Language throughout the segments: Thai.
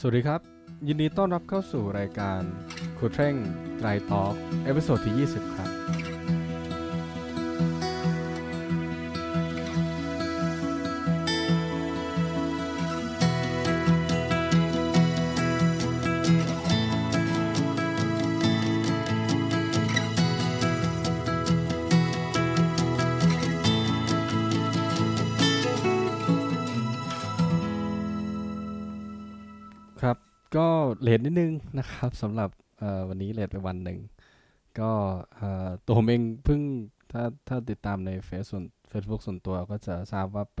สวัสดีครับ ยินดีต้อนรับเข้าสู่รายการครูเท่งไตรต๊อก episode ที่ 20 ครับครับ เลทนิดนึงนะครับสำหรับวันนี้เลทไปวันหนึ่ง ก็ตัวผมเองเพิ่งถ้าถ้าติดตามในเฟซส่วน Facebook ส่วนตัวก็จะทราบว่าไป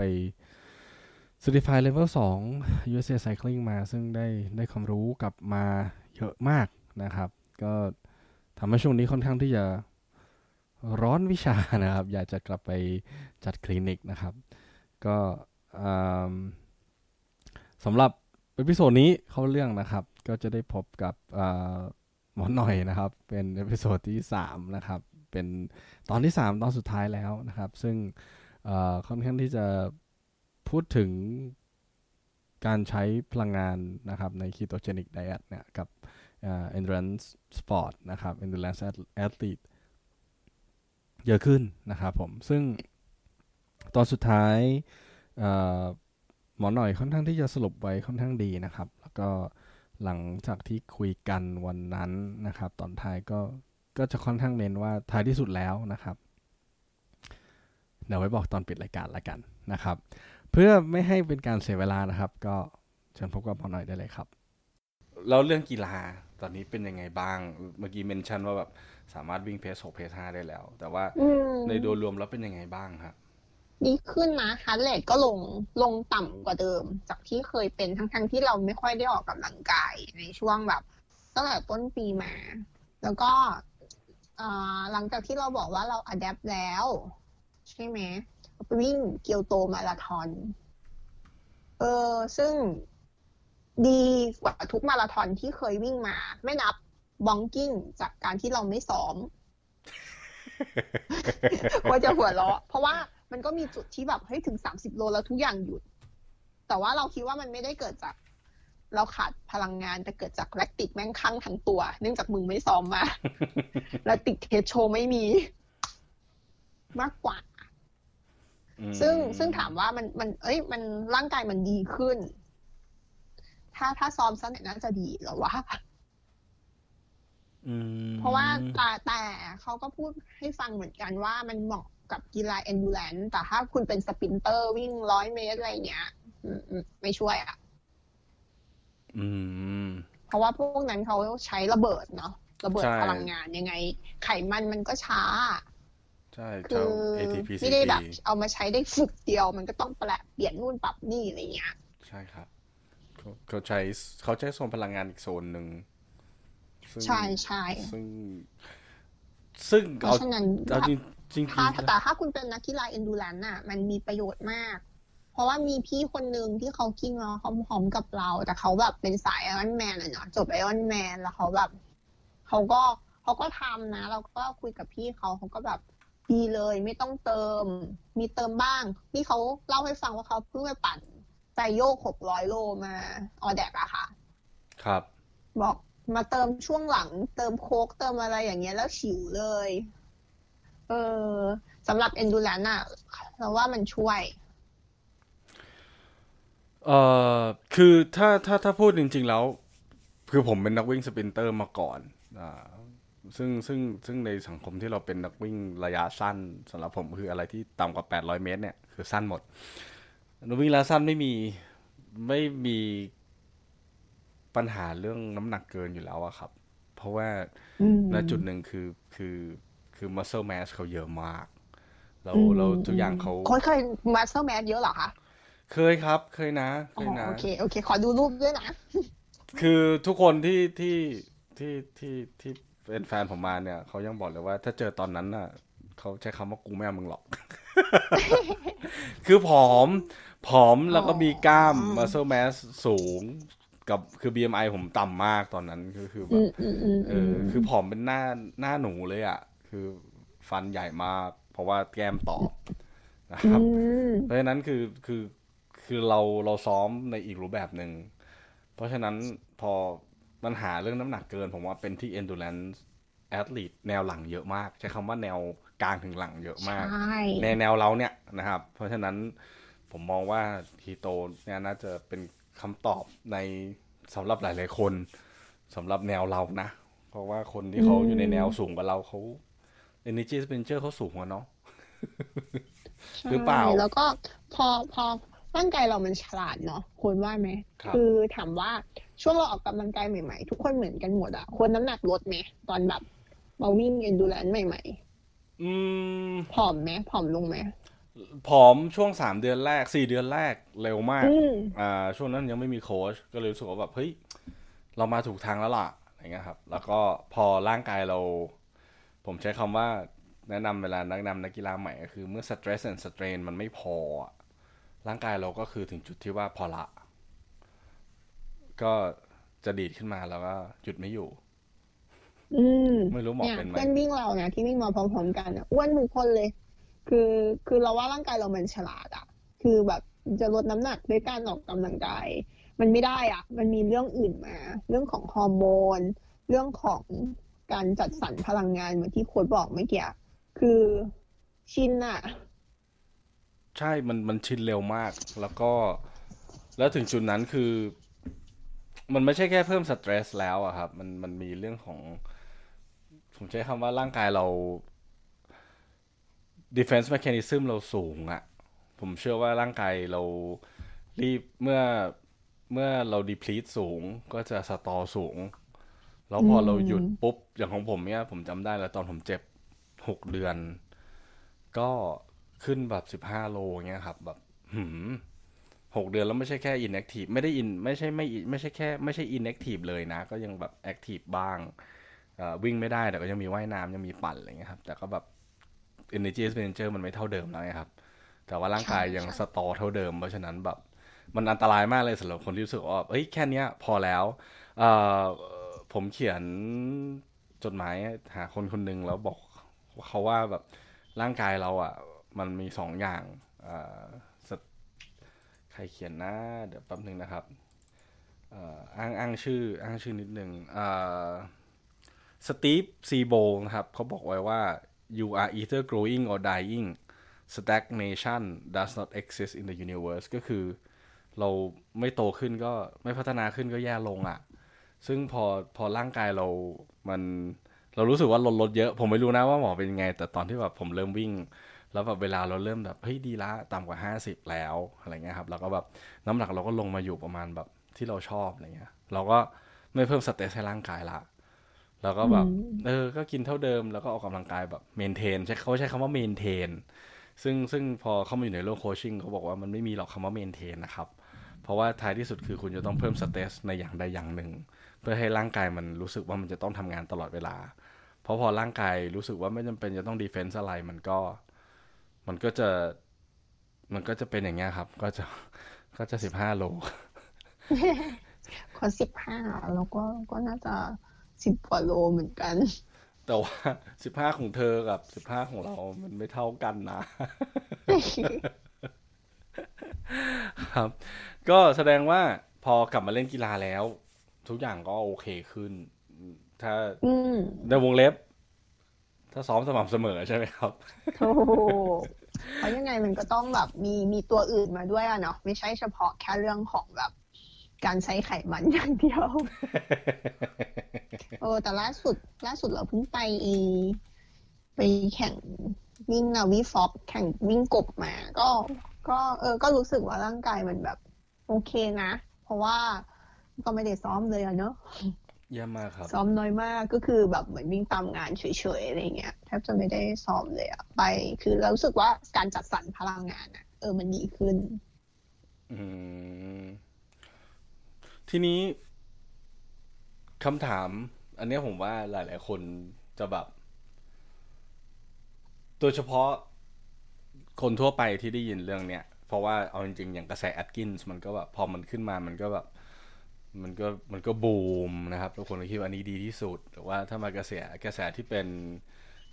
Certify Level 2 USA Cycling มา ซึ่งได้ได้ความรู้กลับมาเยอะมากนะครับ ก็ทำให้ช่วงนี้ค่อนข้างที่จะร้อนวิชานะครับ อยากจะกลับไปจัดคลินิกนะครับ ก็สำหรับ episode นี้เข้าเรื่องนะครับ ก็จะได้พบกับหมอหน่อยนะครับ เป็น episode ที่สามนะครับ เป็นตอนที่สามตอนสุดท้ายแล้วนะครับ ซึ่งค่อนข้างที่จะพูดถึงการใช้พลังงานนะครับใน ketogenic diet เนี่ยกับ endurance sport นะครับ endurance athlete เยอะขึ้นนะครับผม ซึ่งตอนสุดท้ายหมอหน่อยค่อนข้างที่จะสรุปไว้ค่อนข้างดีนะครับ แล้วก็ หลังจากที่คุยกันวันนั้นนะครับ ตอนท้ายก็ก็จะค่อนข้างเน้นว่าท้ายที่สุดแล้วนะครับ เดี๋ยวไว้บอกตอนปิดรายการละกันนะครับ เพื่อไม่ให้เป็นการเสียเวลานะครับ ก็เชิญพบกับหมอหน่อยได้เลยครับแล้วเรื่องกีฬาตอนนี้เป็นยังไงบ้าง เมื่อกี้เมนชั่นว่าแบบสามารถวิ่ง pace 6 pace 5ได้แล้ว แต่ว่าอืมในโดยรวมแล้วเป็นยังไงบ้างครับ ดีขึ้นนะ heart rate ก็ลงลงต่ำกว่าเดิม จากที่เคยเป็นทั้งๆที่เราไม่ค่อยได้ออกกำลังกายในช่วงแบบตั้งแต่ต้นปีมา แล้วก็หลังจากที่เราบอกว่าเรา adapt แล้ว ใช่ไหมวิ่งเกียวโตมาราธอนเออซึ่งดีกว่าทุกมาราธอนที่เคยวิ่งมา ไม่นับบองกิ้งจากการที่เราไม่ซ้อมว่าจะหัวเราะเพราะว่า มันก็มีจุดที่แบบเฮ้ยถึงสามสิบโลแล้วทุกอย่างหยุด แต่ว่าเราคิดว่ามันไม่ได้เกิดจาก เราขาดพลังงานแต่เกิดจากแลคติกแม่งคั่งทั้งตัว เนื่องจากมึงไม่ซ้อมมาแลคติกเทสโชว์ไม่มี มากกว่า ซึ่งซึ่งถามว่ามันมัน เอ้ย มันร่างกายมันดีขึ้น ถ้าถ้าซ้อมสักหน่อยน่าจะดีเหรอวะอืมเพราะว่าแต่แต่เขาก็พูดให้ฟังเหมือนกันว่ามันเหมาะ กับกีฬา endurance แต่ถ้าคุณเป็น sprinter วิ่งร้อยเมตรอะไรเงี้ยอืมอืมไม่ช่วยอะอืมเพราะว่าพวกนั้นเขาใช้ระเบิดเนาะระเบิดใช่พลังงานยังไง ไขมันมันก็ช้า ใช่คืเจ้าอ ATP ไม่ได้แบบเอามาใช้ได้ฝึกเดียว มันก็ต้องแปลเปลี่ยนนู่นปรับนี่อะไรเงี้ย ใช่ครับเขาเขาใช้เขาใช้โซนพลังงานอีกโซนหนึ่งซึ่งใช่ใช่ซึ่ง ซึ่งเพเอาราะฉะนั้นเอาจริง จริงถ้าแต่ถ้าคุณเป็นนักกีฬา endurance น่ะ มันมีประโยชน์มาก เพราะว่ามีพี่คนหนึ่งที่เขากิ้งล้อพร้อมๆกับเรา แต่เขาแบบเป็นสายไอรอนแมนอะเนาะจบไอรอนแมนแล้วเขาแบบเขาก็เขาก็ทำนะ เราก็คุยกับพี่เขาเขาก็แบบดีเลยไม่ต้องเติม มีเติมบ้างนี่เขาเล่าให้ฟังว่าเขาเพิ่งไปปั่นใจโยกหกร้อยโลมาออแดกอะค่ะ ครับ บอกมาเติมช่วงหลัง เติมโค้กเติมอะไรอย่างเงี้ยแล้วฉิวเลย เออสำหรับ endurance อะเราว่ามันช่วย เอ่อคือถ้าถ้าถ้าพูดจริง ๆ แล้ว คือผมเป็นนักวิ่ง sprinter มาก่อนอ่าซึ่งซึ่งซึ่งในสังคมที่เราเป็นนักวิ่งระยะสั้นสำหรับผมคืออะไรที่ต่ำกว่า 800 เมตร เนี่ยคือสั้นหมดนักวิ่งระยะสั้นไม่มีไม่มีปัญหาเรื่องน้ำหนักเกินอยู่แล้วอะครับ เพราะว่าอืมณจุดหนึ่งคือคือ คือ muscle mass เขาเยอะมากแล้วอืมแล้วทุกอย่างเขาคนเคย muscle mass เยอะเหรอคะเคยครับ เคยนะเคอ๋อยนะโอเคโอเค ขอดูรูปด้วยนะ คือทุกคนที่ที่ที่ที่ที่เป็นแฟนผมมาเนี่ยเขายังบอกเลยว่า ถ้าเจอตอนนั้นน่ะเขาใช้คำว่ากูไม่เอามึงหรอก คือผอม ผอมแล้วก็มีกล้ามอ๋อ muscle mass สูงกับคือ BMI ผมต่ำมากตอนนั้นก็คือแบอืบมอืมอืมเออคือผอมเป็นหน้าหน้าหนูเลยอะ คือฟันใหญ่มากเพราะว่าแก้มตอบนะครับอืมเพราะฉะนั้นคือคือคือเราเราซ้อมในอีกรูปแบบหนึ่งเพราะฉะนั้นพอปัญหาเรื่องน้ำหนักเกิน ผมว่าเป็นที่ endurance athlete แนวหลังเยอะมาก ใช้คำว่าแนวกลางถึงหลังเยอะมากใช่ในแนวเราเนี่ยนะครับ เพราะฉะนั้นผมมองว่าคีโตเนี่ยน่าจะเป็นคำตอบในสำหรับหลาย ๆ คนสำหรับแนวเรานะ เพราะว่าคนที่เขาอยู่ในแนวสูงกว่าเราเขา energy expenditure เขาสูงกว่าเนาะหรือเปล่าใช่แล้วก็พอพอร่างกายเรามันฉลาดเนาะคุณว่าไหมครับคือถามว่าช่วงเราออกกำลังกายใหม่ ๆ ทุกคนเหมือนกันหมดอะคนน้ำหนักลดไหมตอนแบบมาวิ่งเอนดูแลนใหม่อืมๆผอมไหมผอมลงไหมผอมช่วงสามเดือนแรกสี่เดือนแรกเร็วมากอืมอ่าช่วงนั้นยังไม่มีโค้ชก็เลยรู้สึกว่าแบบเฮ้ยเรามาถูกทางแล้วล่ะอะไรเงี้ยครับ แล้วก็พอร่างกายเรา ผมใช้คำว่าแนะนำเวลานักนำนักกีฬาใหม่ก็คือเมื่อ stress and strain มันไม่พออะร่างกายเราก็คือถึงจุดที่ว่าพอละ ก็จะดีดขึ้นมาแล้วก็หยุดไม่อยู่ อืมไม่รู้หมอเนี่ยเป็นไหมเพื่อนวิ่งเราเนี่ยที่วิ่งมาพร้อมๆกันอะอ้วนทุกคนเลย คือคือเราว่าร่างกายเรามันฉลาดอะคือแบบจะลดน้ำหนักด้วยการออกกำลังกายมันไม่ได้อะมันมีเรื่องอื่นมา เรื่องของฮอร์โมน เรื่องของ การจัดสรรพลังงานเหมือนที่โค้ดบอกเมื่อกี้คือชินอะใช่มันมันชินเร็วมาก แล้วก็ แล้วถึงจุดนั้นคือ มันไม่ใช่แค่เพิ่มสเตรสแล้วอะครับ มันมันมีเรื่องของ ผมใช้คำว่าร่างกายเรา defense mechanism เราสูงอะผมเชื่อว่าร่างกายเรารีบเมื่อเมื่อเรา deplete สูงก็จะสตอสูง แล้วพอเราหยุดปุ๊บ อย่างของผมเนี่ยผมจำได้แล้วตอนผมเจ็บหกเดือน ก็ขึ้นแบบสิบห้าโลเงี้ยครับ แบบหืมหกเดือนแล้วไม่ใช่แค่ inactive ไม่ได้ in ไม่ใช่ไม่ไม่ใช่แค่ไม่ใช่ inactive เลยนะ ก็ยังแบบ active บ้างเอ่อวิ่งไม่ได้แต่ก็ยังมีว่ายน้ำยังมีปั่นอะไรเงี้ยครับ แต่ก็แบบ energy expenditure มันไม่เท่าเดิมแล้วไงครับ แต่ว่าร่างกายยังสตอเท่าเดิม เพราะฉะนั้นแบบมันอันตรายมากเลยสำหรับคนที่รู้สึกว่าเอ้ยแค่เนี้ยพอแล้วเอ่อ ผมเขียนจดหมายหาคนคนหนึ่งแล้วบอกเขาว่าแบบร่างกายเราอะ มันมีสองอย่างใครเขียนนะเดี๋ยวแป๊บหนึ่งนะครับอ้างอ้างชื่ออ้างชื่อนิดหนึ่งสตีฟซีโบนะครับเขาบอกไว้ว่า you are either growing or dying stagnation does not exist in the universe ก็คือเราไม่โตขึ้นก็ไม่พัฒนาขึ้นก็แย่ลงอะ่ะ ซึ่งพอพอร่างกายเรามันเรารู้สึกว่าลดลดเยอะ ผมไม่รู้นะว่าหมอเป็นยังไง แต่ตอนที่แบบผมเริ่มวิ่ง แล้วแบบเวลาเราเริ่มแบบเฮ้ยดีละต่ำกว่าห้าสิบแล้วอะไรเงี้ยครับแล้วก็แบบน้ำหนักเราก็ลงมาอยู่ประมาณแบบที่เราชอบอะไรเงี้ย เราก็ไม่เพิ่ม stress ให้ร่างกายละแล้วก็แบบเออก็กินเท่าเดิมแล้วก็ออกกำลังกายแบบ maintain ใช้เขาใช้คำว่า maintain ซึ่งซึ่งพอเข้ามาอยู่ในโลก coaching เขาบอกว่ามันไม่มีหรอกคำว่า maintain นะครับ เพราะว่าท้ายที่สุดคือคุณจะต้องเพิ่ม stress ในอย่างใดอย่างหนึ่งเพื่อให้ร่างกายมันรู้สึกว่ามันจะต้องทำงานตลอดเวลา เพราะพอร่างกายรู้สึกว่าไม่จำเป็นจะต้อง defense อะไรมันก็ มันก็จะมันก็จะเป็นอย่างเงี้ยครับ ก็จะก็จะสิบห้าโลคนสิบห้าแล้วก็ก็น่าจะสิบกว่าโลเหมือนกัน แต่ว่าสิบห้าของเธอกับสิบห้าของเรา มันไม่เท่ากันนะครับ ก็แสดงว่าพอกลับมาเล่นกีฬาแล้ว ทุกอย่างก็โอเคขึ้น ถ้าอืมในวงเล็บ ถ้าซ้อมสม่ำเสมอใช่ไหมครับถูกเพราะยังไงมันก็ต้องแบบมีมีตัวอื่นมาด้วยอะเนาะไม่ใช่เฉพาะแค่เรื่องของแบบการใช้ไขมันอย่างเดียวเออแต่ล่าสุด ล่าสุดเราเพิ่งไปอีไปแข่งวิ่งนาวิฟอกแข่งวิ่งกบมา ก็ ก็เออ ก็รู้สึกว่าร่างกายมันแบบ โอเคนะ เพราะว่า ก็ไม่ได้ซ้อมเลยอะเนาะเยี่ยมมากครับ ซ้อมน้อยมากก็คือแบบเหมือนวิ่งตามงานเฉยๆอะไรเงี้ยแทบจะไม่ได้ซ้อมเลยอะไป คือเรารู้สึกว่าการจัดสรรพลังงานอะเออมันดีขึ้น อืม ทีนี้คำถาม อันเนี้ยผมว่าหลาย ๆ คนจะแบบ โดยเฉพาะคนทั่วไปที่ได้ยินเรื่องเนี้ยเพราะว่าเอาจริงๆอย่างกระแสแอดกินส์มันก็แบบพอมันขึ้นมามันก็แบบ มันก็มันก็บูมนะครับทุกคนก็คิดว่าอันนี้ดีที่สุดหรือว่าถ้ามากระแสกระแสที่เป็น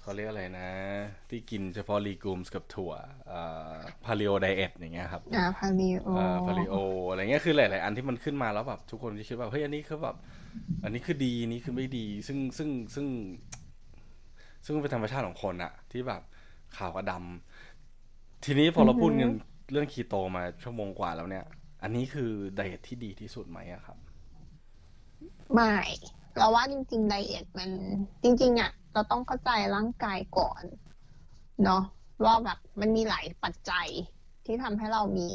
เขาเรียกอะไรนะ ที่กินเฉพาะ legumes กับถั่วอ่า paleo diet อย่างเงี้ยครับอ่า paleo อ่า paleoอะไรเงี้ยคือหลาย ๆ อันที่มันขึ้นมาแล้วแบบทุกคนที่คิดว่าเฮ้ยอันนี้คือแบบอันนี้คือดีอันนี้คือไม่ดี ซึ่งซึ่งซึ่ง ซึ่งเป็นธรรมชาติของคนอะที่แบบขาวกับดำทีนี้พอเราพูดกันเรื่องคีโตมาชั่วโมงกว่าแล้วเนี่ย อันนี้คือ diet ที่ดีที่สุดไหมอะครับ ไม่เราว่าจริงๆ diet มันจริง ๆอะ เราต้องเข้าใจร่างกายก่อน เนาะว่าแบบมันมีหลายปัจจัยที่ทำให้เรามี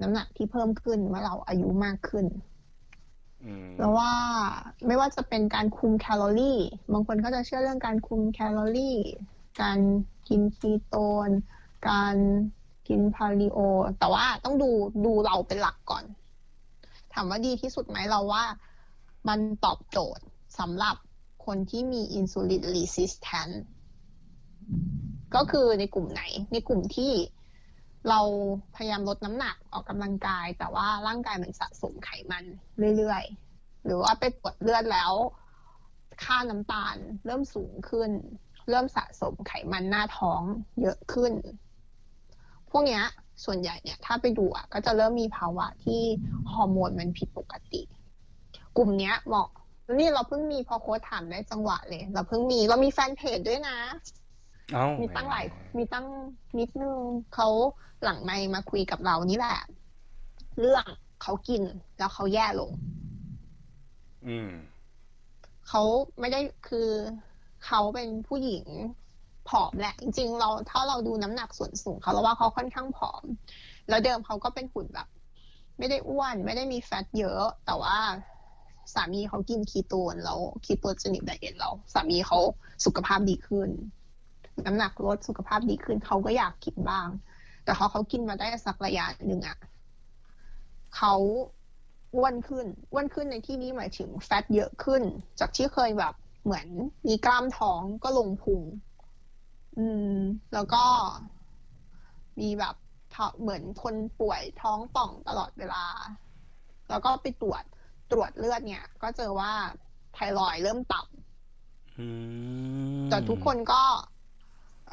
น้ำหนักที่เพิ่มขึ้นเมื่อเราอายุมากขึ้นอืมแล้วว่าไม่ว่าจะเป็นการคุมแคลอรี่ บางคนก็จะเชื่อเรื่องการคุมแคลอรี่ การกินคีโตน การกินพาลิโอ แต่ว่าต้องดูดูเราเป็นหลักก่อน ถามว่าดีที่สุดไหมเราว่า มันตอบโจทย์สำหรับคนที่มีอินซูลินรีสิสแทนก็คือในกลุ่มไหน ในกลุ่มที่เราพยายามลดน้ำหนักออกกำลังกาย แต่ว่าร่างกายมันสะสมไขมันเรื่อยๆ หรือว่าไปตรวจเลือดแล้ว ค่าน้ำตาลเริ่มสูงขึ้น เริ่มสะสมไขมันหน้าท้องเยอะขึ้น พวกเนี้ยส่วนใหญ่เนี่ย ถ้าไปดูอะก็จะเริ่มมีภาวะที่ฮอร์โมนมันผิดปกติ กลุ่มเนี้ยเหมาะนี่เราเพิ่งมีพอโค้ชถามได้จังหวะเลย เราเพิ่งมีเรามีแฟนเพจด้วยนะเอ้ามีตั้งหลายมีตั้งนิดนึงเขาหลังไม่มาคุยกับเรานี่แหละ เรื่องเขากินแล้วเขาแย่ลง อืมเขาไม่ได้คือเขาเป็นผู้หญิงผอมแหละ จริง ๆ เราถ้าเราดูน้ำหนักส่วนสูงเขาเราว่าเขาค่อนข้างผอม แล้วเดิมเขาก็เป็นหุ่นแบบ ไม่ได้อ้วน ไม่ได้มีแฟตเยอะ แต่ว่า สามีเขากินคีโตนแล้วคีโตจนิกไดเอทแล้วสามีเขาสุขภาพดีขึ้น น้ำหนักลดสุขภาพดีขึ้นเขาก็อยากกินบ้าง แต่พอเขากินมาได้สักระยะหนึ่งอะเขาอ้วนขึ้นอ้วนขึ้นในที่นี้หมายถึงแฟตเยอะขึ้น จากที่เคยแบบเหมือนมีกล้ามท้องก็ลงพุงอืม แล้วก็มีแบบเหมือนคนป่วยท้องป่องตลอดเวลา แล้วก็ไปตรวจ ตรวจเลือดเนี่ย ก็เจอว่าไทรอยด์เริ่มต่ำอืมแต่ทุกคนก็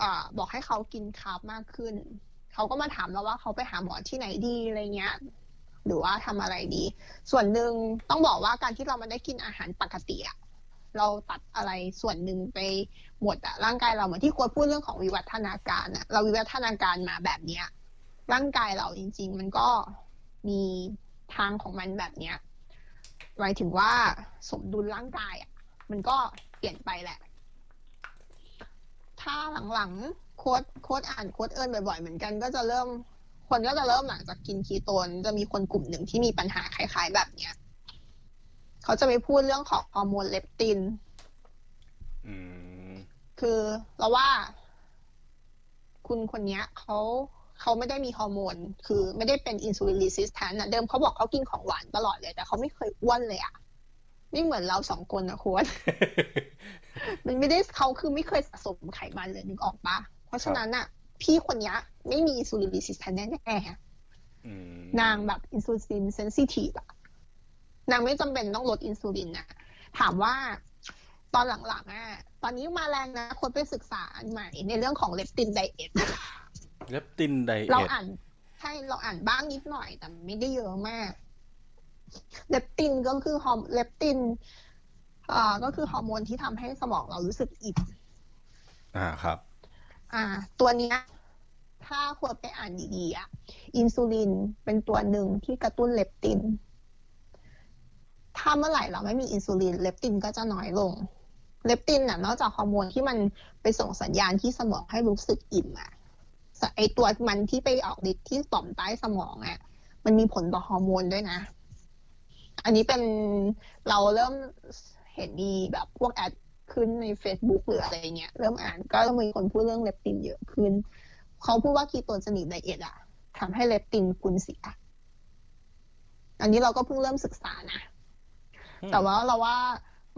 อ่าบอกให้เขากินคาร์บมากขึ้น เขาก็มาถามเราว่าเขาไปหาหมอที่ไหนดีอะไรเงี้ย หรือว่าทำอะไรดี ส่วนหนึ่งต้องบอกว่าการที่เรามันได้กินอาหารปกติอะเราตัดอะไรส่วนหนึ่งไปหมดอะร่างกายเราเหมือนที่โค้ชพูดเรื่องของวิวัฒนาการอะเราวิวัฒนาการมาแบบเนี้ย ร่างกายเราจริง ๆ มันก็มีทางของมันแบบเนี้ย หมายถึงว่าสมดุลร่างกายอะมันก็เปลี่ยนไปแหละ ถ้าหลังๆโค้ดโค้ดอ่านโค้ดเอิญบ่อยๆ เหมือนกันก็จะเริ่ม คนก็จะเริ่มหลังจากกินคีโตน จะมีคนกลุ่มหนึ่งที่มีปัญหาคล้ายๆแบบเนี้ยเขาจะไปพูดเรื่องของฮอร์โมนเลปตินอืมคือเราว่า คุณคนเนี้ยเขา เขาไม่ได้มีฮอร์โมน คือไม่ได้เป็น insulin resistant นะเดิมเขาบอกเขากินของหวานตลอดเลย แต่เขาไม่เคยอ้วนเลยอะไม่เหมือนเราสองคนนะโค้ดมันไม่ได้เขาคือไม่เคยสะสมไขมันเลยนึกออกปะเพราะฉะนั้นอะพี่คนเนี้ยไม่มี insulin resistant แน่ๆอืมนางแบบ insulin sensitive อะนางไม่จำเป็นต้องลดอินซูลินนะถามว่าตอนหลังๆอะตอนนี้มาแรงนะ คนไปศึกษาอันใหม่ในเรื่องของ leptin diet leptin diet เราอ่านใช่เราอ่านบ้างนิดหน่อยแต่ไม่ได้เยอะมากเลปตินก็คือฮอร์เลปตินอ่าก็คือฮอร์โมนที่ทำให้สมองเรารู้สึกอิ่มอ่าครับ อ่า ตัวเนี้ยถ้าคุณไปอ่านดีๆอะอินซูลินเป็นตัวหนึ่งที่กระตุ้นเลปติน ถ้าเมื่อไหร่เราไม่มีอินซูลินเลปตินก็จะน้อยลงเลปตินน่ะนอกจากฮอร์โมนที่มันไปส่งสัญญาณที่สมองให้รู้สึกอิ่มอะ ไอตัวมันที่ไปออกฤทธิ์ที่ต่อมใต้สมองอะ มันมีผลต่อฮอร์โมนด้วยนะ อันนี้เป็นเราเริ่มเห็นมีแบบพวกแอดขึ้นใน Facebook หรืออะไรเงี้ย เริ่มอ่านก็เริ่มมีคนพูดเรื่องเลปตินเยอะขึ้น เขาพูดว่าคีโตนจนิกไดเอทอะทำให้เลปตินคุณเสีย อันนี้เราก็เพิ่งเริ่มศึกษานะอืมแต่ว่าเราว่า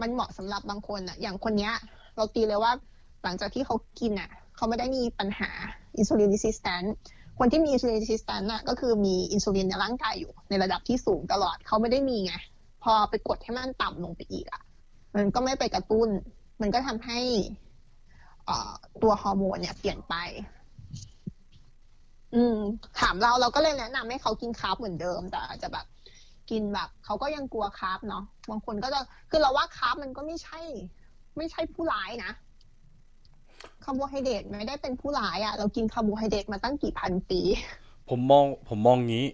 มันเหมาะสำหรับบางคนอะอย่างคนเนี้ย เราตีเลยว่าหลังจากที่เขากินอะ เขาไม่ได้มีปัญหาอินซูลิน r ิ s ิสแตนต์คนที่มีอินซูลิน r ิ s ิสแตนต์น่ะก็คือมีอินซูลินในร่างกายอยู่ในระดับที่สูงตลอดเขาไม่ได้มีไงพอไปกดให้มันต่ำลงไปอีกอะมันก็ไม่ไปกระตุ้น มันก็ทำให้ตัวฮอร์โมนเนี่ยเปลี่ยนไป อืม ถามเราเราก็เลยแนะนำให้เขากิน carb เหมือนเดิม แต่อาจจะแบบ กินแบบเขาก็ยังกลัว carb เนาะบางคนก็จะคือเราว่า carb มันก็ไม่ใช่ ไม่ใช่ผู้ร้ายนะ คาร์โบไฮเดรตไม่ได้เป็นผู้ร้ายอะ่ะ เรากินคาร์โบไฮเดรตมาตั้งกี่พันปี ผมมองผมมองงี้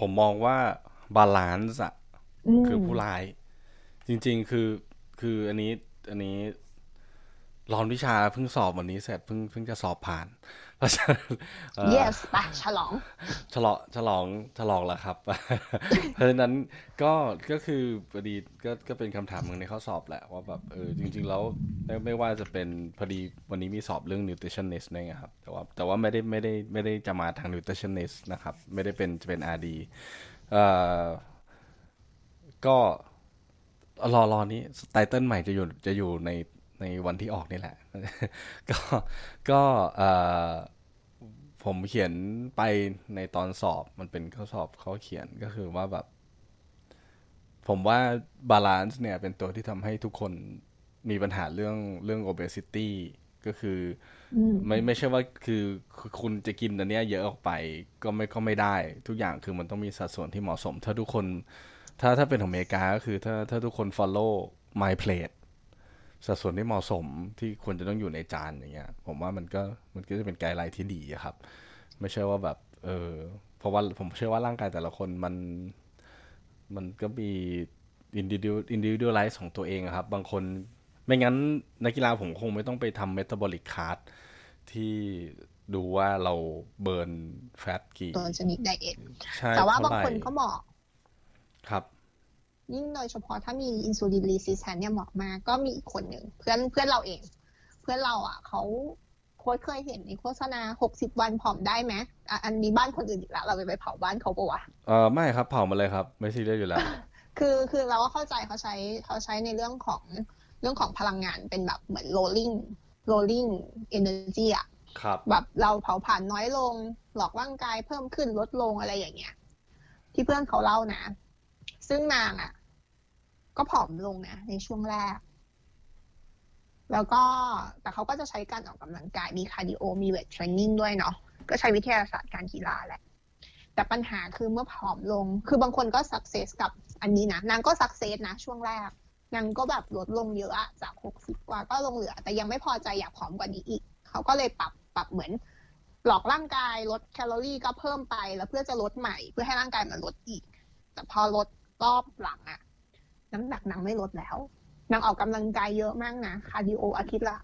ผมมองว่า imbalance อะคือผู้ร้าย จริง ๆ คือคืออันนี้อันนี้รอนวิชาเพิ่งสอบวันนี้เสร็จเพิ่งเพิ่งจะสอบผ่านเพราะฉะนั้นเอ่อ yes ไปฉลอง ฉลองฉลองฉลองแล้วครับ เพราะฉะนั้นก็ก็คือพอดีก็ก็เป็นคำถามหนึ่งในข้อสอบแหละว่าแบบเออจริง ๆ แล้ว ไม่ไม่ว่าจะเป็นพอดีวันนี้มีสอบเรื่อง nutritionist ด้วยไงครับ แต่ว่าแต่ว่าไม่ได้ไม่ได้ไม่ได้จะมาทาง nutritionist นะครับ ไม่ได้เป็นจะเป็น RD เอ่อก็รอรอนี้ไตเติลใหม่จะอยู่จะอยู่ในในวันที่ออกนี่แหละ ก็ก็เอ่อผมเขียนไปในตอนสอบมันเป็นข้อสอบข้อเขียนก็คือว่าแบบ ผมว่า imbalance เนี่ยเป็นตัวที่ทำให้ทุกคน มีปัญหาเรื่องเรื่อง obesity ก็คืออมไม่ไม่ใช่ว่าคือคือคุณจะกินอันเนี้ยเยอะออกไปก็ไม่ก็ไม่ได้ ทุกอย่างคือมันต้องมีสัดส่วนที่เหมาะสม ถ้าทุกคน ถ้าถ้าเป็นของอเมริกาก็คือถ้าถ้าทุกคน follow my plate สัดส่วนที่เหมาะสมที่ควรจะต้องอยู่ในจานอย่างเงี้ย ผมว่ามันก็มันก็จะเป็นไกด์ไลน์ที่ดีอะครับ ไม่ใช่ว่าแบบเออเพราะว่าผมเชื่อว่าร่างกายแต่ละคนมันมันก็มี individual individualize ของตัวเองอะครับ บางคน ไม่งั้นนักกีฬาผมคงไม่ต้องไปทำ metabolic card ที่ดูว่าเราเบิร์นfat ketogenic diet ใช่แต่ว่าเท่บางไหร่คนก็บอกครับยิ่งโดยเฉพาะถ้ามี insulin resistance เนี่ยเหมาะมากก็มีอีกคนหนึ่งเพื่อนเพื่อนเราเอง เพื่อนเราอะเขาโค้ชเคยเห็นในโฆษณา60วันผอมได้ไหมอะอันนี้บ้านคนอื่นอีกแล้วเราไปไปเผาบ้านเขาปะวะเออไม่ครับเผามาเลยครับ ไม่ซีเรียสอยู่แล้ว คือคือเราก็เข้าใจเขาใช้เขาใช้ในเรื่องของ เรื่องของพลังงานเป็นแบบเหมือน rolling rolling energy อะครับแบบเราเผาผลาญน้อยลง หลอกร่างกายเพิ่มขึ้นลดลงอะไรอย่างเงี้ย ที่เพื่อนเขาเล่านะ ซึ่งนางอะก็ผอมลงนะในช่วงแรก แล้วก็แต่เขาก็จะใช้การออกกำลังกายมี cardio มี weight training ด้วยเนาะก็ใช้วิทยาศาสตร์การกีฬาแหละ แต่ปัญหาคือเมื่อผอมลง คือบางคนก็ success กับอันนี้นะ นางก็ success นะช่วงแรก นางก็แบบลดลงเยอะอะจากหกสิบกว่าก็ลงเหลือ แต่ยังไม่พอใจอยากผอมกว่านี้อีก เขาก็เลยปรับปรับเหมือน หลอกร่างกายลดแคลอรี่ก็เพิ่มไปแล้วเพื่อจะลดใหม่ เพื่อให้ร่างกายมันลดอีก แต่พอลดรอบหลังอะน้ำหนักนางไม่ลดแล้วนางออกกำลังกายเยอะมากนะ cardio อาทิตย์ละ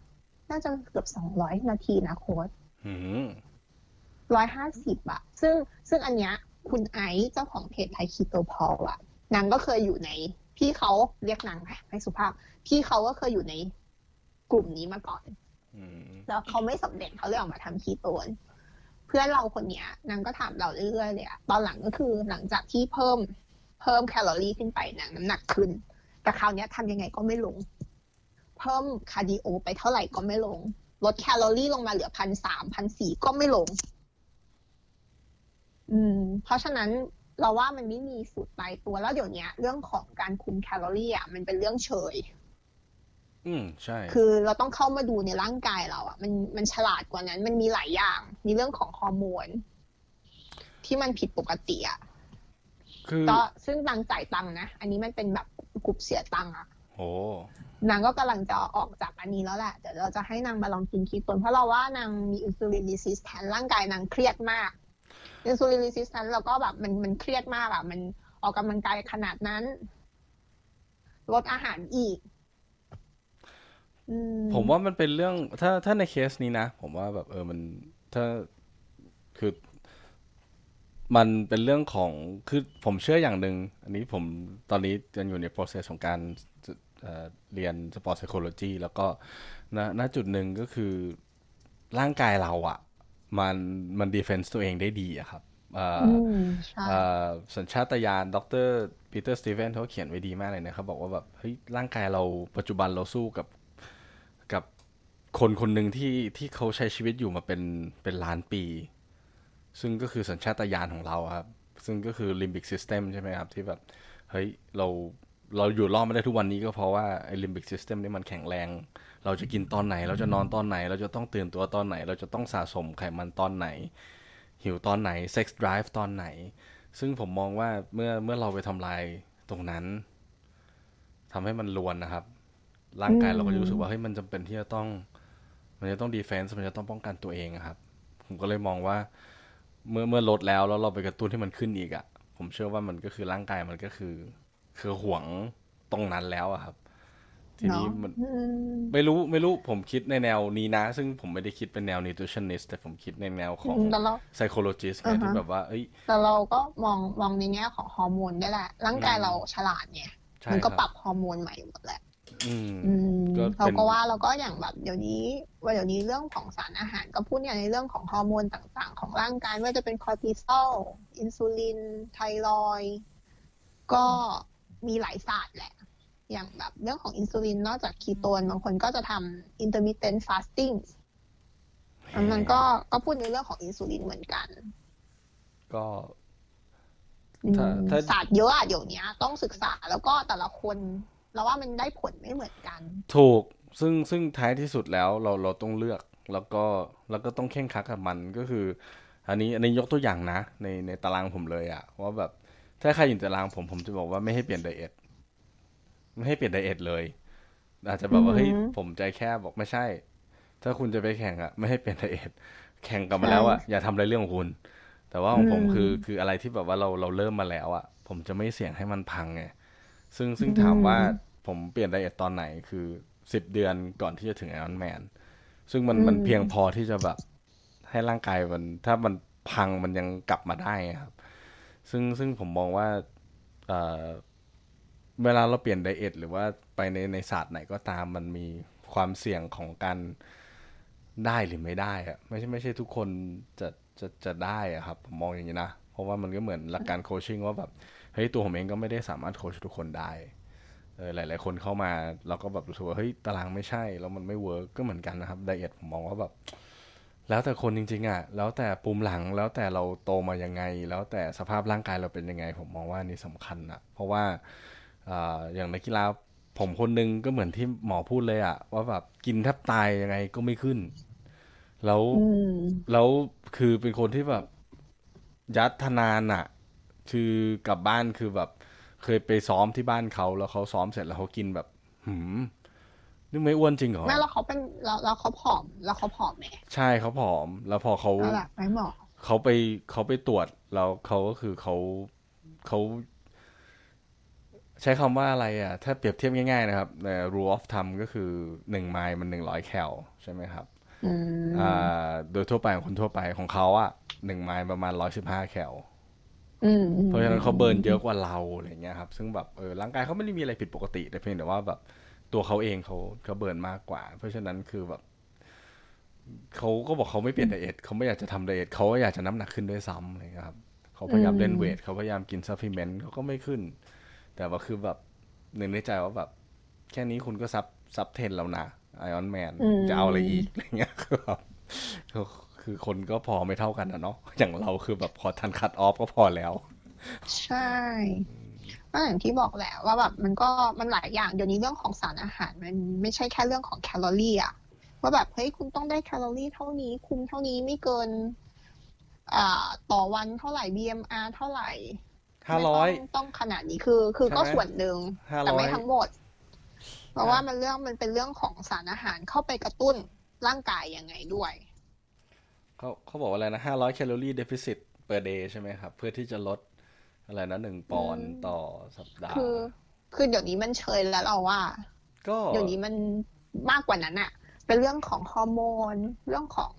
น่าจะเกือบสองร้อยนาทีนะโค้ชอืมร้อยห้าสิบอะซึ่งซึ่งอันเนี้ยคุณไอซ์เจ้าของเพจ Thai Keto Pal อะนางก็เคยอยู่ใน พี่เขาเรียกนางให้สุภาพ พี่เขาก็เคยอยู่ในกลุ่มนี้มาก่อนอืมแล้วเขาไม่สำเร็จเขาเลยออกมาทำคีโตน เพื่อนเราคนเนี้ยนางก็ถามเราเรื่อยๆเลยอะตอนหลังก็คือหลังจากที่เพิ่มเพิ่มแคลอรี่ขึ้นไปนางน้ำหนักขึ้น แต่คราวเนี้ยทำยังไงก็ไม่ลง เพิ่ม cardio ไปเท่าไหร่ก็ไม่ลง ลดแคลอรี่ลงมาเหลือพันสามพันสี่ก็ไม่ลง อืม เพราะฉะนั้น เราว่ามันไม่มีสูตรตายตัวแล้วเดี๋ยวเนี้ยเรื่องของการคุมแคลอรี่อะมันเป็นเรื่องเฉย อืมใช่ คือเราต้องเข้ามาดูในร่างกายเราอะมันมันฉลาดกว่านั้น มันมีหลายอย่าง มีเรื่องของฮอร์โมนที่มันผิดปกติอะคือก็ซึ่งนางจ่ายตังค์นะ อันนี้มันเป็นแบบกลุ่มเสียตังค์อะโอ้นางก็กำลังจะออกจากอันนี้แล้วแหละเดี๋ยวเราจะให้นางมาลองกินคีโตนเพราะเราว่านางมีอินซูลินรีสิสแทนร่างกายนางเครียดมาก อินซูลินรีสิสแทนเราก็แบบมันมันเครียดมากอะมันออกกำลังกายขนาดนั้นลดอาหารอีกผมว่ามันเป็นเรื่องถ้าถ้าในเคสนี้นะ ผมว่าแบบเออมันถ้าคือมันเป็นเรื่องของคือผมเชื่ออย่างหนึ่งอันนี้ผมตอนนี้ยังอยู่ใน process ของการเอ่อเรียน sport psychology แล้วก็ณณจุดหนึ่งก็คือร่างกายเราอะ มันมัน defense ตัวเองได้ดีอะครับเอ่อออืมใช่เอ่อสัญชาตญาณดรปีเตอร์สตีเวนเขาเขียนไว้ดีมากเลยนะครับ บอกว่าแบบเฮ้ยร่างกายเราปัจจุบันเราสู้กับกับคนคนหนึ่งที่ที่เขาใช้ชีวิตอยู่มาเป็นเป็นล้านปี ซึ่งก็คือสัญชาตญาณของเราอะครับ ซึ่งก็คือ limbic system ใช่ไหมครับ ที่แบบเฮ้ยเราเราอยู่รอดมาได้ทุกวันนี้ก็เพราะว่าไอ้ limbic system นี่มันแข็งแรง เราจะกินตอนไหน เราจะนอนตอนไหน เราจะต้องตื่นตัวตอนไหน เราจะต้องสะสมไขมันตอนไหน หิวตอนไหนเซ็กซ์ไดรฟ์ตอนไหน ซึ่งผมมองว่าเมื่อเมื่อเราไปทำลายตรงนั้นทำให้มันลวนนะครับ ร่างกายเราก็รู้สึกว่าเฮ้ยมันจำเป็นที่จะต้อง มันจะต้องดีเฟนซ์มันจะต้องป้องกันตัวเองครับ ผมก็เลยมองว่า เมื่อเมื่อลดแล้วแล้วเราไปกระตุ้นให้มันขึ้นอีกอะ่ะ ผมเชื่อว่ามันก็คือร่างกายมันก็คือ คือห่วงตรงนั้นแล้วอะครับ ทีนี้มันอืมไม่รู้ไม่รู้ผมคิดในแนวนี้นะ ซึ่งผมไม่ได้คิดเป็นแนว nutritionist แต่ผมคิดในแนวของแต่เรา psychologist ไงอ่าฮะที่แบบว่า เอ้ย แต่เราก็มองมองในแง่ของฮอร์โมนได้แหละ ร่างกายเราฉลาดไงใช่มันก็ครับปรับฮอร์โมนใหม่หมดแหละอืมอืมก็เราเป็นก็ว่าเราก็อย่างแบบเดี๋ยวนี้ ว่าเดี๋ยวนี้เรื่องของสารอาหารก็พูดอย่างในเรื่องของฮอร์โมนต่างๆ ของร่างกายไม่ว่าจะเป็นคอร์ติซอลอินซูลินไทรอยด์ก็มีหลายศาสตร์แหละ อย่างแบบเรื่องของอินซูลินนอกจากคีโตนบางคนก็จะทำ intermittent fasting อันนั้นก็ก็พูดในเรื่องของอินซูลินเหมือนกัน ก็อืมถ้าถ้าศาสตร์เยอะอะเดี๋ยวนี้ต้องศึกษาแล้วก็แต่ละคนเราว่ามันได้ผลไม่เหมือนกัน ถูกซึ่งซึ่งท้ายที่สุดแล้วเราเราต้องเลือกแล้วก็แล้วก็ต้องเข่งครัดกับมันก็คือ อันนี้อันนี้ยกตัวอย่างนะ ในในตารางผมเลยอะว่าแบบถ้าใครอยู่ในตารางผมผมจะบอกว่าไม่ให้เปลี่ยนไดเอท ไม่ให้เปลี่ยนไดเอทเลย อาจจะแบบว่าอือเฮ้ยหือผมใจแคบบอกไม่ใช่ ถ้าคุณจะไปแข่งอะไม่ให้เปลี่ยนไดเอทแข่งกันมาแล้วอะอย่าทำอะไรเรื่องของคุณ แต่ว่าของผมอืมคือคืออะไรที่แบบว่าเราเราเริ่มมาแล้วอะผมจะไม่เสี่ยงให้มันพังไงซึ่งซึ่งอืมถามว่าผมเปลี่ยน diet ตอนไหนคือสิบเดือนก่อนที่จะถึงไอรอนแมนซึ่งมันมันเพียงพอที่จะแบบให้ร่างกายมัน ถ้ามันพังมันยังกลับมาได้ไงครับ ซึ่งซึ่งผมมองว่า เวลาเราเปลี่ยน diet หรือว่าไปในในศาสตร์ไหนก็ตามมันมีความเสี่ยงของการได้หรือไม่ได้อะไม่ใช่ไม่ใช่ทุกคนจะจะจะได้อะครับผมมองอย่างนี้นะเพราะว่ามันก็เหมือนหลักการ coaching ว่าแบบเฮ้ยตัวผมเองก็ไม่ได้สามารถโค้ชทุกคนได้เออหลาย ๆ คนเข้ามาเราก็แบบรู้สึกว่าเฮ้ยตารางไม่ใช่แล้วมันไม่ work ก็เหมือนกันนะครับ diet ผมมองว่าแบบแล้วแต่คนจริงๆอะ แล้วแต่ภูมิหลัง แล้วแต่เราโตมายังไง แล้วแต่สภาพร่างกายเราเป็นยังไง ผมมองว่านี่สำคัญนะเพราะว่า อ่าอย่างนักกีฬาผมคนหนึ่งก็เหมือนที่หมอพูดเลยอะว่าแบบกินแทบตายยังไงก็ไม่ขึ้น แล้วอืมแล้วคือเป็นคนที่แบบยัดทนานอะคือกลับบ้านคือแบบ เคยไปซ้อมที่บ้านเขาแล้วเขาซ้อมเสร็จแล้วเขากินแบบ หืมนี่ไม่อ้วนจริงเหรอแม่แล้วเขาเป็นแล้วแล้วเขาผอม แล้วเขาผอมไหมใช่เขาผอม แล้วพอเขาแล้วแบบไม่หมอเขาไปเขาไปตรวจแล้วเขาก็คือเขาเขา ใช้คำว่าอะไรอะ ถ้าเปรียบเทียบง่ายๆนะครับใน rule of thumb ก็คือหนึ่งไมล์มันหนึ่งร้อยแคลใช่ไหมครับอืมอ่า โดยทั่วไปของคนทั่วไปของเขาอะหนึ่งไมล์ประมาณร้อยสิบห้าแคลอืมอืมเพราะฉะนั้นเขา burn เยอะกว่าเราอะไรเงี้ยครับ ซึ่งแบบเออร่างกายเขาไม่ได้มีอะไรผิดปกติแต่เพียงแต่ว่าแบบตัวเขาเองเขาเขา burn มากกว่า เพราะฉะนั้นคือแบบเขาก็บอกเขาไม่เปลี่ยน diet เขาไม่อยากจะทำ diet เขาก็อยากจะน้ำหนักขึ้นด้วยซ้ำอะไรเงี้ยครับเขาพยายามเล่น weightเขาพยายามกิน supplement เขาก็ไม่ขึ้น แต่ว่าคือแบบหนึ่งในใจว่าแบบ แค่นี้คุณก็ sub sub ten แล้วนะไอออนแมนอืมจะเอาอะไรอีกอะไรเงี้ยคือแบบคือคือคนก็พอไม่เท่ากันนะเนาะอย่างเราคือแบบพอทัน cut off ก็พอแล้ว ใช่ก็อย่างที่บอกแหละว่าแบบมันก็มันหลายอย่างเดี๋ยวนี้เรื่องของสารอาหารมันไม่ใช่แค่เรื่องของแคลอรี่อะว่าแบบเฮ้ยคุณต้องได้แคลอรี่เท่านี้ คุมเท่านี้ไม่เกินอ่าต่อวันเท่าไหร่ BMR เท่าไหร่ ห้าร้อยไม่ต้องต้องขนาดนี้คือ คือก็ใช่ไหมส่วนหนึ่งห้าแต่ร้อไม่ยทั้งหมด เพราะว่ามันเรื่องมันเป็นเรื่องของสารอาหารเข้าไปกระตุ้นร่างกายยังไงด้วยเขาเขาบอกว่าอะไรนะห้าร้อยแคลอรี่เดฟิซิต per day ใช่ไหมครับ เพื่อที่จะลดอะไรนะหนึ่งปอนด์ต่อสัปดาห์ คือคือเดี๋ยวนี้มันเชยแล้วเราว่า ก็เดี๋ยวนี้มันมากกว่านั้นอะเป็นเรื่องของฮอร์โมน เรื่องของ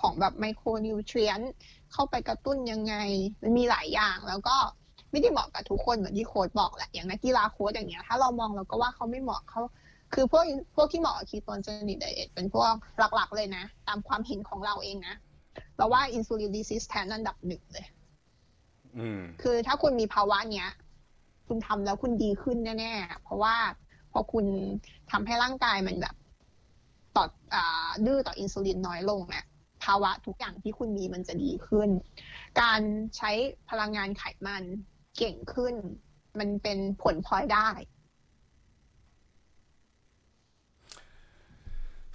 ของแบบ micronutrient เข้าไปกระตุ้นยังไง มันมีหลายอย่างแล้วก็ ไม่ได้เหมาะกับทุกคนเหมือนที่โค้ชบอกแหละอย่างนักกีฬาโค้ชอย่างเงี้ยถ้าเรามองเราก็ว่าเขาไม่เหมาะเขาคือพวกพวกที่เหมาะกับ ketogenic diet เป็นพวกหลักๆ เลยนะ ตามความเห็นของเราเองนะเราว่า insulin resistance อันดับหนึ่งเลยอืมคือถ้าคุณมีภาวะเนี้ย คุณทำแล้วคุณดีขึ้นแน่ๆ เพราะว่าพอคุณทำให้ร่างกายมันแบบต่ออ่าดื้อต่ออินซูลินน้อยลงเนี่ยภาวะทุกอย่างที่คุณมีมันจะดีขึ้น การใช้พลังงานไขมัน เก่งขึ้น มันเป็นผลพลอยได้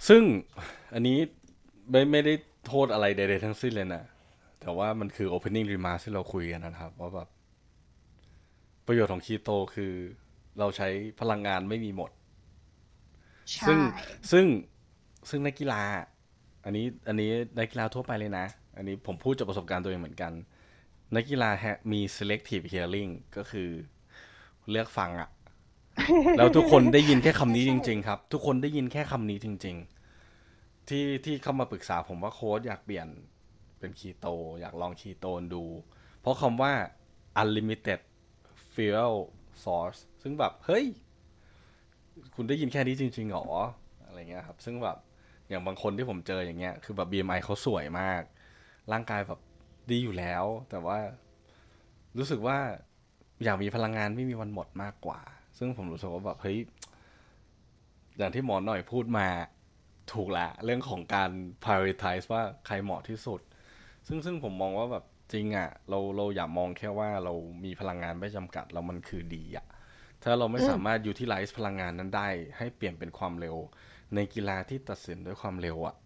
ซึ่งอันนี้ไม่ไม่ได้โทษอะไรใดๆทั้งสิ้นเลยนะ แต่ว่ามันคือ opening remark ที่เราคุยกันนะครับ ว่าแบบ ประโยชน์ของคีโตคือเราใช้พลังงานไม่มีหมดใช่ซึ่งซึ่งซึ่งนักกีฬา อันนี้ อันนี้นักกีฬาทั่วไปเลยนะ อันนี้ผมพูดจากประสบการณ์ตัวเองเหมือนกัน นักกีฬาฮะมี selective hearing ก็คือเลือกฟังอะแล้วทุกคนได้ยินแค่คำนี้จริง ๆ ครับ ทุกคนได้ยินแค่คำนี้จริง ๆ ที่ที่เข้ามาปรึกษาผมว่าโค้ชอยากเปลี่ยนเป็นคีโต อยากลองคีโตนดู เพราะคำว่า unlimited fuel source ซึ่งแบบ เฮ้ย คุณได้ยินแค่นี้จริงๆหรอ อะไรเงี้ยครับ ซึ่งแบบ อย่างบางคนที่ผมเจออย่างเงี้ย คือแบบ BMI เขาสวยมาก ร่างกายแบบ ดีอยู่แล้ว แต่ว่ารู้สึกว่าอยากมีพลังงานไม่มีวันหมดมากกว่า ซึ่งผมรู้สึกว่าแบบเฮ้ยอย่างที่หมอหน่อยพูดมาถูกละเรื่องของการ prioritize ว่าใครเหมาะที่สุด ซึ่งซึ่งผมมองว่าแบบจริงอะ่ะ เราเราอย่ามองแค่ว่าเรามีพลังงานไม่จำกัดแล้วมันคือดีอะ่ะถ้าเราไม่สามารถ utilize พลังงานนั้นได้ ให้เปลี่ยนเป็นความเร็ว ในกีฬาที่ตัดสินด้วยความเร็วอะ่ะอืม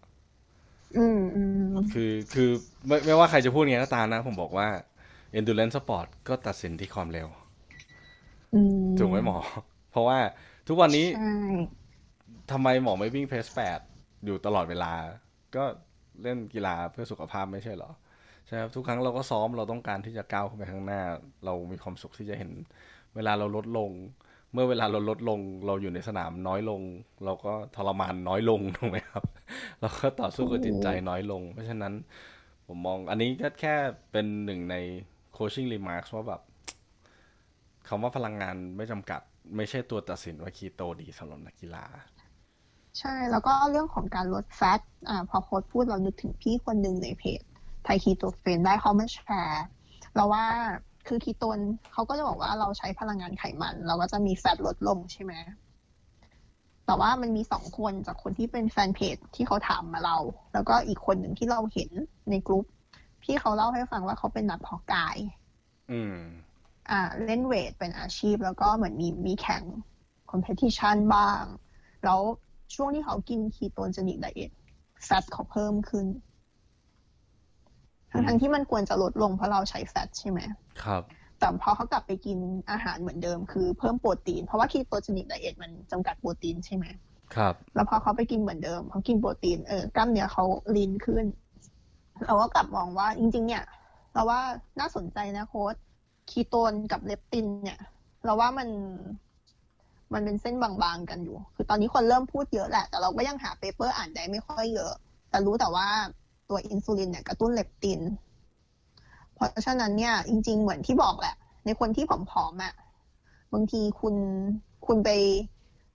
อืม คือคือไม่ไม่ว่าใครจะพูดไงก็ตามนะ ผมบอกว่า endurance sport ก็ตัดสินที่ความเร็วอืมถูกไหมหมอ เพราะว่าทุกวันนี้ใช่ทำไมหมอไม่วิ่งเพสแปดอยู่ตลอดเวลา ก็เล่นกีฬาเพื่อสุขภาพไม่ใช่เหรอใช่ครับทุกครั้งเราก็ซ้อมเราต้องการที่จะก้าวขึ้นไปข้างหน้า เรามีความสุขที่จะเห็น เวลาเราลดลง เมื่อเวลาเราลดลงเราอยู่ในสนามน้อยลง เราก็ทรมานน้อยลงถูกไหมครับ เราก็ต่อสู้กับจิตใจน้อยลง เพราะฉะนั้นผมมองอันนี้ก็แค่เป็นหนึ่งใน coaching remarks ว่าแบบคำว่าพลังงานไม่จำกัด ไม่ใช่ตัวตัดสินว่าคีโตดีสำหรับนักกีฬา ใช่แล้วก็เรื่องของการลดแฟตอ่าพอโค้ดพูดเรานึกถึงพี่คนหนึ่งในเพจไทยคีโตเฟนได้เขามาแชร์เราว่า คือคีโตนเขาก็จะบอกว่าเราใช้พลังงานไขมัน เราก็จะมีแฟตลดลงใช่ไหมแต่ว่ามันมีสองคนจากคนที่เป็นแฟนเพจที่เขาถามมาเรา แล้วก็อีกคนหนึ่งที่เราเห็นในกลุ่มพี่เขาเล่าให้ฟังว่าเขาเป็นนักเพาะกาย อืม อ่า เล่น weight เป็นอาชีพ แล้วก็เหมือนมีมีแข่ง competition บ้าง แล้วช่วงที่เขากิน ketogenic diet fat เขาเพิ่มขึ้นอืม ทั้งๆที่มันควรจะลดลงเพราะเราใช้ fat ใช่ไหมครับแต่พอเขากลับไปกินอาหารเหมือนเดิมคือเพิ่มโปรตีน เพราะว่า ketogenic diet มันจำกัดโปรตีนใช่ไหมครับ แล้วพอเขาไปกินเหมือนเดิมเขากินโปรตีนเออกล้ามเนื้อเขาลีนขึ้นเราก็กลับมองว่าจริง ๆ เนี่ยเราว่าน่าสนใจนะโค้ดคีโตนกับเลปติน เนี่ย เราว่ามันมันเป็นเส้นบางๆกันอยู่ คือตอนนี้คนเริ่มพูดเยอะแหละ แต่เราก็ยังหาเปเปอร์อ่านได้ไม่ค่อยเยอะ แต่รู้แต่ว่า ตัวอินซูลินเนี่ยกระตุ้นเลปติน เพราะฉะนั้นเนี่ยจริง ๆ เหมือนที่บอกแหละ ในคนที่ผอมๆอะบางทีคุณคุณไป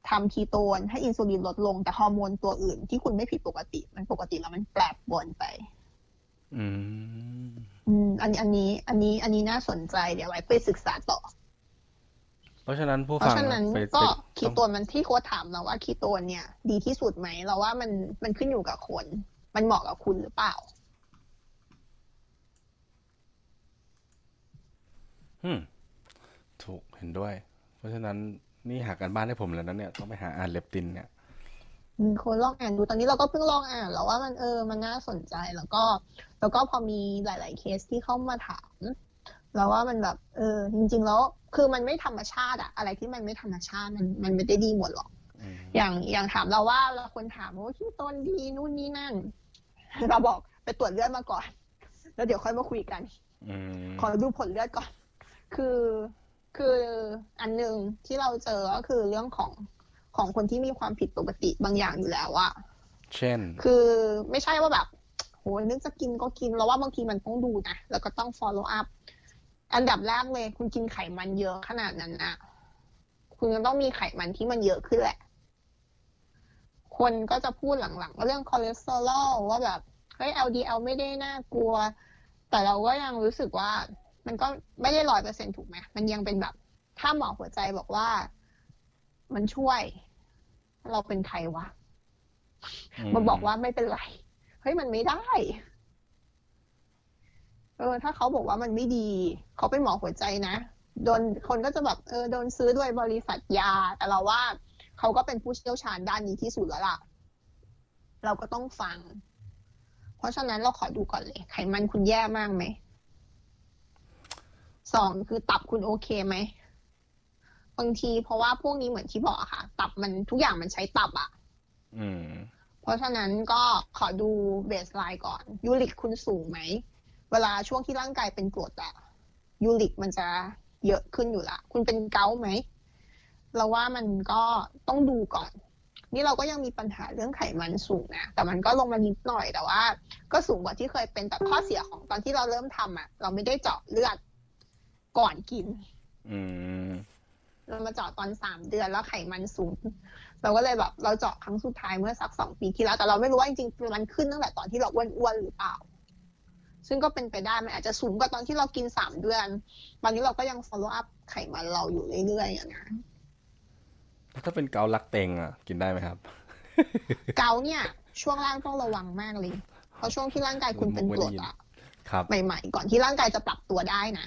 ทำคีโตนให้อินซูลินลดลง แต่ฮอร์โมนตัวอื่นที่คุณไม่ผิดปกติ มันปกติแล้วมันแปรปรวนไป อืมอืมอันอันนี้ อันนี้ อันนี้น่าสนใจเดี๋ยวไว้ไปศึกษาต่อ เพราะฉะนั้นผู้เพราะฟังฉะนั้นไปก็ไปคีโตนมันที่โค้ชถามเราว่าคีโตนเนี่ย ดีที่สุดไหมเราว่ามันมันขึ้นอยู่กับคน มันเหมาะกับคุณหรือเปล่าอืมถูกเห็นด้วย เพราะฉะนั้นนี่หากันบ้านให้ผมแล้วนะเนี่ยต้องไปหาอ่านเลปตินเนี่ยอืมคนลองอ่านดูตอนนี้เราก็เพิ่งลองอ่านแล้วว่ามันเออมันน่าสนใจแล้วก็ แล้วก็พอมีหลาย ๆ เคสที่เข้ามาถามแล้วว่ามันแบบเออจริง ๆ แล้วคือมันไม่ธรรมชาติอะอะไรที่มันไม่ธรรมชาติมันมันไม่ได้ดีหมดหรอกอืมอย่างอย่างถามเราว่าเราคนถามว่าที่ต้นดีนู่นนี่นั่น เราบอกไปตรวจเลือดมาก่อน แล้วเดี๋ยวค่อยมาคุยกันอืมขอดูผลเลือดก่อน คือคืออันหนึ่งที่เราเจอก็คือเรื่องของของคนที่มีความผิดปกติบางอย่างอยู่แล้วอะเช่น คือไม่ใช่ว่าแบบโหยนึกจะกินก็กินเราว่าบางทีมันต้องดูนะแล้วก็ต้อง follow up อันดับแรกเลย คุณกินไขมันเยอะขนาดนั้นอะคุณก็ต้องมีไขมันที่มันเยอะขึ้นแหละ คนก็จะพูดหลังๆว่าเรื่องคอเลสเตอรอลว่าแบบเฮ้ย LDL ไม่ได้น่ากลัว แต่เราก็ยังรู้สึกว่า มันก็ไม่ได้ร้อยเปอร์เซ็นถูกไหมมันยังเป็นแบบ ถ้าหมอหัวใจบอกว่า มันช่วย เราเป็นใครวะมาบอกว่าไม่เป็นไร เฮ้ยมันไม่ได้ เออ ถ้าเขาบอกว่ามันไม่ดี เขาเป็นหมอหัวใจนะโดนคนก็จะแบบเออโดนซื้อด้วยบริษัทยา แต่เราว่า เขาก็เป็นผู้เชี่ยวชาญด้านนี้ที่สุดแล้วล่ะ เราก็ต้องฟัง เพราะฉะนั้นเราขอดูก่อนเลย ไขมันคุณแย่มากไหม สองคือตับคุณโอเคไหม บางทีเพราะว่าพวกนี้เหมือนที่บอกอะค่ะ ตับมันทุกอย่างมันใช้ตับอะอืมเพราะฉะนั้นก็ขอดูเบสไลน์ก่อน ยูริกคุณสูงไหม เวลาช่วงที่ร่างกายเป็นกรดอะยูริกมันจะเยอะขึ้นอยู่ละ คุณเป็นเกาต์ไหม เราว่ามันก็ต้องดูก่อน นี่เราก็ยังมีปัญหาเรื่องไขมันสูงนะแต่มันก็ลงมานิดหน่อยแต่ว่า ก็สูงกว่าที่เคยเป็นแต่ข้อเสียของตอนที่เราเริ่มทำอะเราไม่ได้เจาะเลือดก่อนกิน อืมเรามาเจาะตอนสามเดือนแล้วไขมันสูง เราก็เลยแบบเราเจาะครั้งสุดท้ายเมื่อสักสองปีที่แล้วแต่เราไม่รู้ว่าจริงๆมันขึ้นตั้งแต่ตอนที่เราอ้วนๆหรือเปล่า ซึ่งก็เป็นไปได้มันอาจจะสูงกว่าตอนที่เรากินสามเดือนตอนนี้เราก็ยัง follow up ไขมันเราอยู่เรื่อยๆอะนะ ถ้าเป็นเกาลักเตงอะกินได้ไหมครับ เกาเนี่ย ช่วงแรกต้องระวังมากเลย เพราะช่วงที่ร่างกายคุณเป็นกรดอะครับใหม่ๆ ก่อนที่ร่างกายจะปรับตัวได้นะ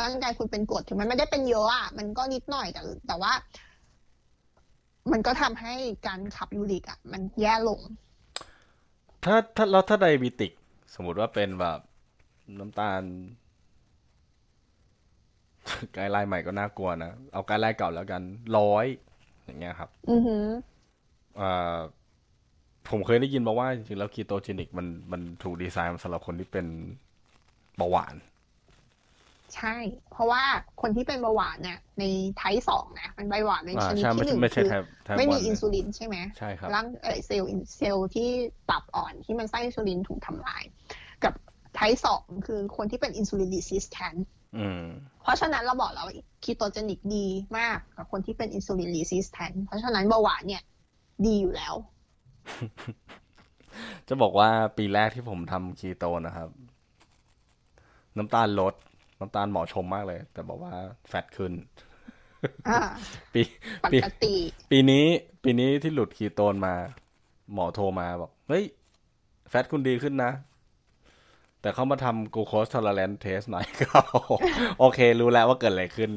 ร่างกายคุณเป็นกรดถึงมันไม่ได้เป็นเยอะอะมันก็นิดหน่อยแต่แต่ว่า มันก็ทำให้การขับยูริกอะมันแย่ลง ถ้าถ้าแล้วถ้า diabetic สมมติว่าเป็นแบบน้ำตาล guideline ใหม่ก็น่ากลัวนะ เอา guideline เก่าแล้วกันร้อย อย่างเงี้ยครับอือหืออ่าผมเคยได้ยินมาว่าจริงๆแล้ว ketogenic มันมันถูกดีไซน์มาสำหรับคนที่เป็นเบาหวาน ใช่ เพราะว่าคนที่เป็นเบาหวานเนี่ยใน type สองนะมันเบาหวานในอ่าชนิดใช่ที่ไม่หนึ่งไม่ใช่คือแทบแทบไม่มีวันอินซูลินใช่ไหมใช่ครับร่างเอ่อเซลล์อินเซลล์ที่ตับอ่อนที่มันสร้างอินซูลินถูกทำลาย กับไทป์สองคือคนที่เป็นอินซูลินรีสิสแทนอืม เพราะฉะนั้นเราบอกแล้วคีโตเจนิกดีมากกับคนที่เป็นอินซูลินรีสิสแทนเพราะฉะนั้นเบาหวานเนี่ย ดีอยู่แล้ว จะบอกว่าปีแรกที่ผมทำคีโตนะครับ น้ำตาลลด น้ำตาลหมอชมมากเลย แต่บอกว่าแฟตขึ้นอ่าปีปปีกติปีนี้ ปีนี้ที่หลุดคีโตนมา หมอโทรมาบอก เฮ้ย fat คุณดีขึ้นนะ แต่เขามาทำกูโคสทอร์เรนเทสหน่อยก็โอเค รู้แล้วว่าเกิดอะไรขึ้น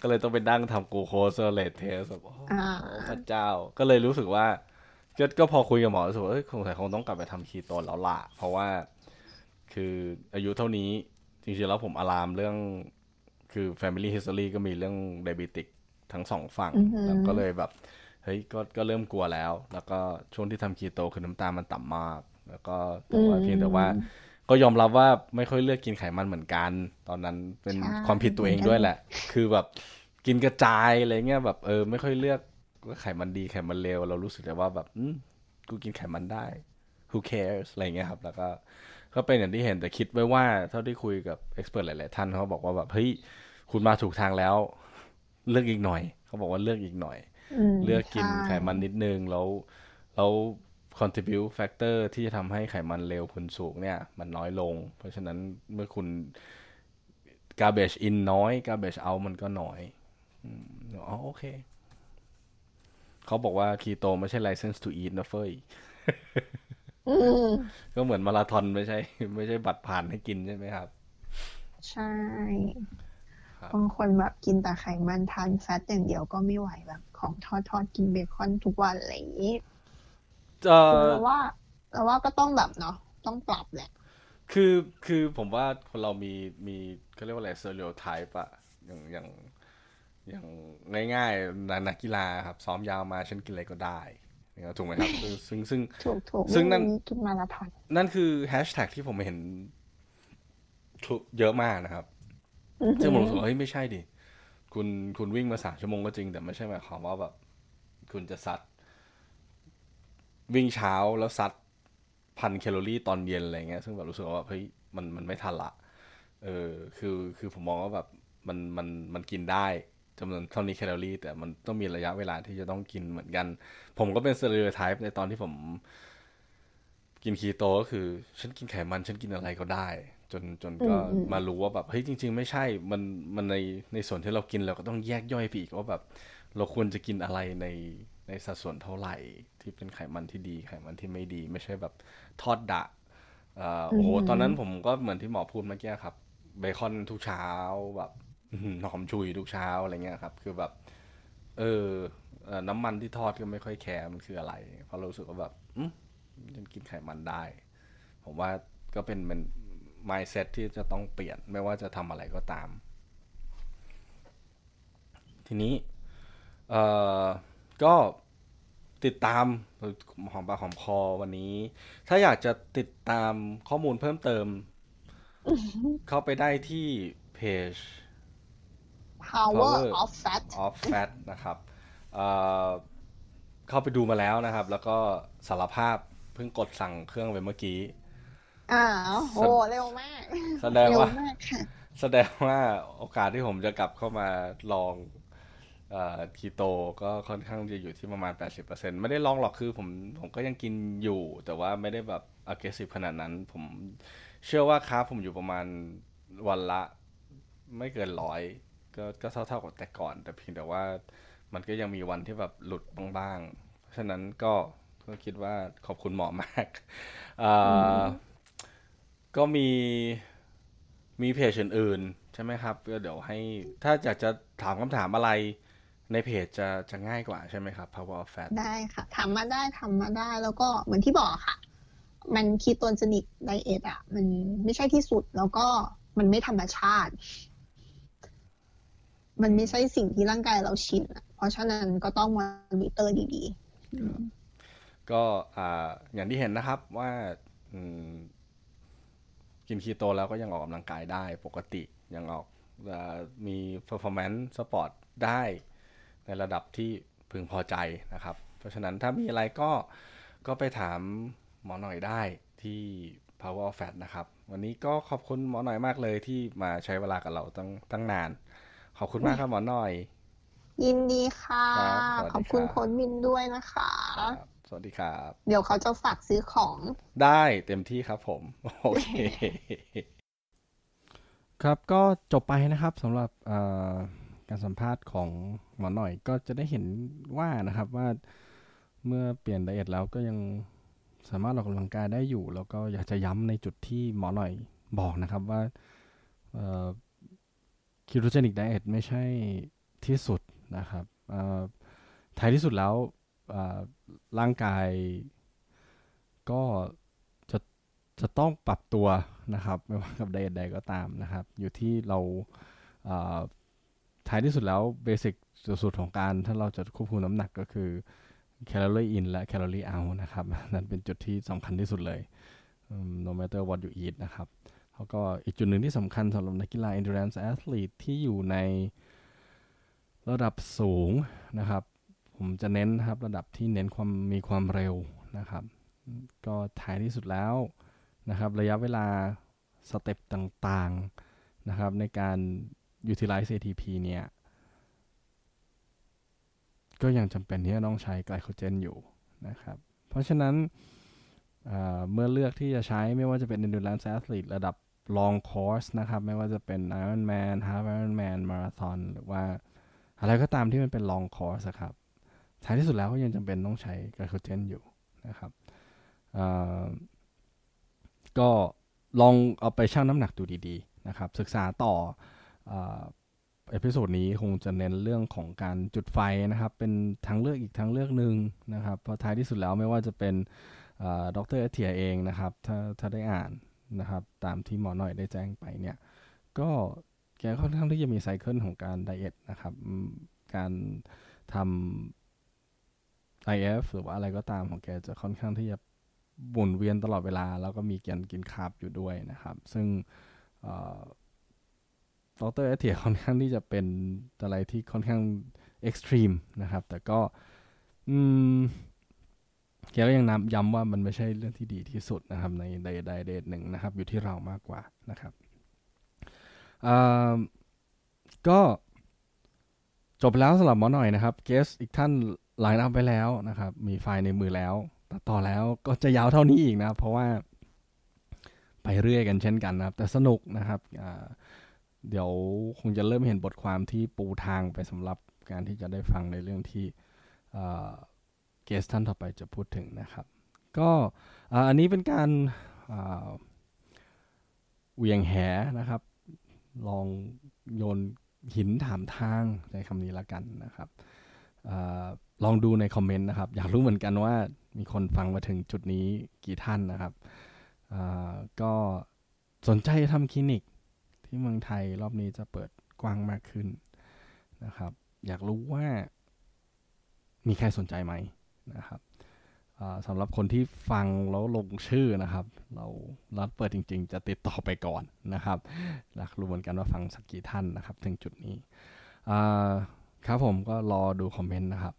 ก็เลยต้องไปนั่งทำกูโคสทอร์เรนเทสแบบอ่าพระเจ้าก็เลยรู้สึกว่าก็ก็พอคุยกับหมอรู้สึกว่าเอ้ยคงแต่คงต้องกลับไปทำคีโตนแล้วล่ะ เพราะว่าคืออายุเท่านี้จริงๆแล้วผม alarm เรื่องคือ Family History ก็มีเรื่อง Diabetic ทั้งสองฝั่งอือหือแล้วก็เลยแบบ เฮ้ยก็ก็เริ่มกลัวแล้ว แล้วก็ช่วงที่ทำคีโตคือน้ำตาลมันต่ำมาก แล้วก็แต่ว่าเพียงแต่ว่า ก็ยอมรับว่าไม่ค่อยเลือกกินไขมันเหมือนกัน ตอนนั้นเป็นใช่ความผิดตัวเองด้วยแหละ คือแบบกินกระจายอะไรเงี้ยแบบเออไม่ค่อยเลือกว่าไขมันดีไขมันเลวเรารู้สึกแต่ว่าแบบอืมกูกินไขมันได้ who cares อะไรเงี้ยครับ แล้วก็ก็เป็นอย่างที่เห็นแต่คิดไว้ว่า เท่าที่คุยกับเอ็กซ์เพรสหลาย ๆ ท่านเขาบอกว่าแบบเฮ้ยคุณมาถูกทางแล้ว เลือกอีกหน่อย เขาบอกว่าเลือกอีกหน่อยมเลือกกินใช่ไขมันนิดนึงแล้วแล้ว contribute factor ที่จะทำให้ไขมันเลวคุณสูงเนี่ย มันน้อยลง เพราะฉะนั้นเมื่อคุณ garbage in น้อย garbage out มันก็น้อยอืมอ๋อโอเค เขาบอกว่าคีโตไม่ใช่ license to eat นะเฟยอืมก็เหมือนมาราธอนไม่ใช่ ไม่ใช่บัตรผ่านให้กินใช่ไหมครับ ใช่ครับบางคนแบบกินแต่ไขมันทานแฟตอย่างเดียวก็ไม่ไหวแบบ ของทอดทอดๆกินเบคอนทุกวันอะไรอย่างนี้ เอ่อเราว่าเราว่าก็ต้องแบบเนาะต้องปรับแหละ คือคือผมว่าคนเรามีมีเขาเรียกว่าอะไร stereotype อะอย่างอย่างอย่างง่ายๆนักนักกีฬาครับ ซ้อมยาวมาฉันกินอะไรก็ได้เนี่ยถูกไหมครับซึ่งซึ่งซึ่งถูกถูกซึ่งนั่นกินมาราธอนนั่นคือแฮชแท็กที่ผมเห็นทุกเยอะมากนะครับอือหืซึ่งอผมรู้สึกว่าเฮ้ยไม่ใช่ดิ คุณคุณวิ่งมาสามชั่วโมงก็จริง แต่ไม่ใช่หมายความว่าแบบคุณจะซัด วิ่งเช้าแล้วซัดพันแคลอรี่ตอนเย็นอะไรเงี้ยซึ่งแบบรู้สึกว่าแบบเฮ้ยมันมันไม่ทันละเออคือคือผมมองว่าแบบมันมันมันกินได้จำนวนเท่านี้แคลอรี่ แต่มันต้องมีระยะเวลาที่จะต้องกินเหมือนกัน ผมก็เป็น stereotype ในตอนที่ผมกินคีโตก็คือ ฉันกินไขมัน ฉันกินอะไรก็ได้ จนจนก็อืมอืมมารู้ว่าแบบเฮ้ยจริง ๆ ไม่ใช่มันมันในในส่วนที่เรากินเราก็ต้องแยกย่อยไปอีกว่าแบบ เราควรจะกินอะไรในในสัดส่วนเท่าไหร่ ที่เป็นไขมันที่ดีไขมันที่ไม่ดี ไม่ใช่แบบทอดดะเอ่อโอ้โหอืมตอนนั้นผมก็เหมือนที่หมอพูดเมื่อกี้ครับ เบคอนทุกเช้าแบบหอมชุยทุกเช้าอะไรเงี้ยครับ คือแบบ เออน้ำมันที่ทอดก็ไม่ค่อยแคร์มันคืออะไร เพราะรู้สึกว่าแบบอืมฉันกินไขมันได้ ผมว่าก็เป็นเป็น mindset ที่จะต้องเปลี่ยนไม่ว่าจะทำอะไรก็ตาม ทีนี้ เอ่อ ก็ ติดตามหอมปากหอมคอวันนี้ ถ้าอยากจะติดตามข้อมูลเพิ่มเติม เข้าไปได้ที่เพจ power of fat of fat นะครับเเข้าไปดูมาแล้วนะครับ แล้วก็สารภาพเพิ่งกดสั่งเครื่องไปเมื่อกี้อ่าโหเร็วมาก แสดงว่าแสดงว่าโอกาสที่ผมจะกลับเข้ามาลอง คีโตก็ค่อนข้างจะอยู่ที่ประมาณ 80%ไม่ได้ลองหรอกคือผมผมก็ยังกินอยู่ แต่ว่าไม่ได้แบบ aggressive ขนาดนั้น ผมเชื่อว่าค้าผมอยู่ประมาณวันละไม่เกินร้อยก็ก็เท่าเท่ากับแต่ก่อน แต่เพียงแต่ว่ามันก็ยังมีวันที่แบบหลุดบ้างๆ เพราะฉะนั้นก็ก็คิดว่าขอบคุณหมอมากก็มีมีเพจอื่นๆ ใช่ไหมครับก็เดี๋ยวให้ถ้าอยากจะถามคำถามอะไร ในเพจจะจะง่ายกว่าใช่ไหมครับ Power of Fat ได้ค่ะทำมาได้ทำมาได้แล้วก็เหมือนที่บอกค่ะ มัน ketogenic diet อะ มันไม่ใช่ที่สุดแล้วก็มันไม่ธรรมชาติ มันไม่ใช่สิ่งที่ร่างกายเราชินเพราะฉะนั้นก็ต้องมอนิเตอร์ดีๆ ก็อ่าอย่างที่เห็นนะครับว่ากินคีโตแล้วก็ยังออกกำลังกายได้ปกติยังออกมี performance sport ได้ ในระดับที่พึงพอใจนะครับ เพราะฉะนั้นถ้ามีอะไรก็ก็ไปถามหมอหน่อยได้ที่ Power of Fat นะครับ วันนี้ก็ขอบคุณหมอหน่อยมากเลยที่มาใช้เวลากับเราตั้งตั้งนาน ขอบคุณมากครับหมอหน่อย ยินดีค่ะ ขอบคุณโค้มินด้วยนะคะ สวัสดีครับ เดี๋ยวเขาจะฝากซื้อของ ได้เต็มที่ครับผม โอเค ครับก็จบไปนะครับสำหรับ การสัมภาษณ์ของหมอหน่อยก็จะได้เห็นว่านะครับว่าเมื่อเปลี่ยนไดเอทแล้วก็ยังสามารถออกกำลังกายได้อยู่ แล้วก็อยากจะย้ำในจุดที่หมอหน่อยบอกนะครับว่าคิโตเจนิกไดเอทไม่ใช่ที่สุดนะครับท้ายที่สุดแล้วร่างกายก็จะจะต้องปรับตัวนะครับ ไม่ว่ากับไดเอทใดก็ตามนะครับ อยู่ที่เรา ท้ายที่สุดแล้วเบสิกสุดๆของการถ้าเราจะควบคุมน้ำหนักก็คือแคลอรี่อินและแคลอรี่เอานะครับ นั่นเป็นจุดที่สำคัญที่สุดเลย no matter what you eat นะครับ แล้วก็อีกจุดหนึ่งที่สำคัญสำหรับนักกีฬา endurance athlete ที่อยู่ในระดับสูงนะครับ ผมจะเน้นครับระดับที่เน้นความมีความเร็วนะครับ ก็ท้ายที่สุดแล้วนะครับ ระยะเวลาสเต็ปต่างๆนะครับ ในการ utilize ATP เนี่ย ก็ยังจำเป็นที่จะต้องใช้ไกลโคเจนอยู่นะครับ เพราะฉะนั้นเมื่อเลือกที่จะใช้ไม่ว่าจะเป็น endurance athlete ระดับ long course นะครับ ไม่ว่าจะเป็น Ironman Half Ironman Marathon หรือว่าอะไรก็ตามที่มันเป็น long course ครับท้ายที่สุดแล้วก็ยังจำเป็นต้องใช้ไกลโคเจนอยู่นะครับก็ลองเอาไปชั่งน้ำหนักดูดีๆนะครับ ศึกษาต่อ episode นี้คงจะเน้นเรื่องของการจุดไฟนะครับ เป็นทางเลือกอีกทางเลือกหนึ่งนะครับเพราะท้ายที่สุดแล้วไม่ว่าจะเป็นดร Attia เองนะครับ ถ้าถ้าได้อ่านนะครับ ตามที่หมอหน่อยได้แจ้งไปเนี่ย ก็แกค่อนข้างที่จะมี cycle ของการ diet นะครับ การทำ IF หรือว่าอะไรก็ตามของแกจะค่อนข้างที่จะหมุนเวียนตลอดเวลา แล้วก็มีการกิน carb อยู่ด้วยนะครับ ซึ่ง ดร Attia ค่อนข้างที่จะเป็นอะไรที่ค่อนข้าง extreme นะครับ แต่ก็อืมแกก็ยังเน้นย้ำว่ามันไม่ใช่เรื่องที่ดีที่สุดนะครับ ในใด diet ใด diet หนึ่งนะครับ อยู่ที่เรามากกว่านะครับก็จบแล้วสำหรับหมอหน่อยนะครับเกสอีกท่านไลน์อัพไปแล้วนะครับ มีไฟล์ในมือแล้วตัดต่อแล้วก็จะยาวเท่านี้อีกนะ เพราะว่าไปเรื่อยกันเช่นกันนะครับ แต่สนุกนะครับ เดี๋ยวคงจะเริ่มเห็นบทความที่ปูทางไปสำหรับการที่จะได้ฟังในเรื่องที่เกสท่านต่อไปจะพูดถึงนะครับ ก็อันนี้เป็นการเวียงแหนะครับ ลองโยนหินถามทางในคำนี้ละกันนะครับอลองดูในคอมเมนต์นะครับ อยากรู้เหมือนกันว่ามีคนฟังมาถึงจุดนี้กี่ท่านนะครับก็สนใจทำคลินิก ที่เมืองไทยรอบนี้จะเปิดกว้างมากขึ้นนะครับ อยากรู้ว่ามีใครสนใจไหมนะครับสำหรับคนที่ฟังแล้วลงชื่อนะครับ เรารัดเปิดจริง ๆ จะติดต่อไปก่อนนะครับอยากรู้เหมือนกันว่าฟังสักกี่ท่านนะครับ ถึงจุดนี้ครับผมก็รอดูคอมเมนต์นะครับ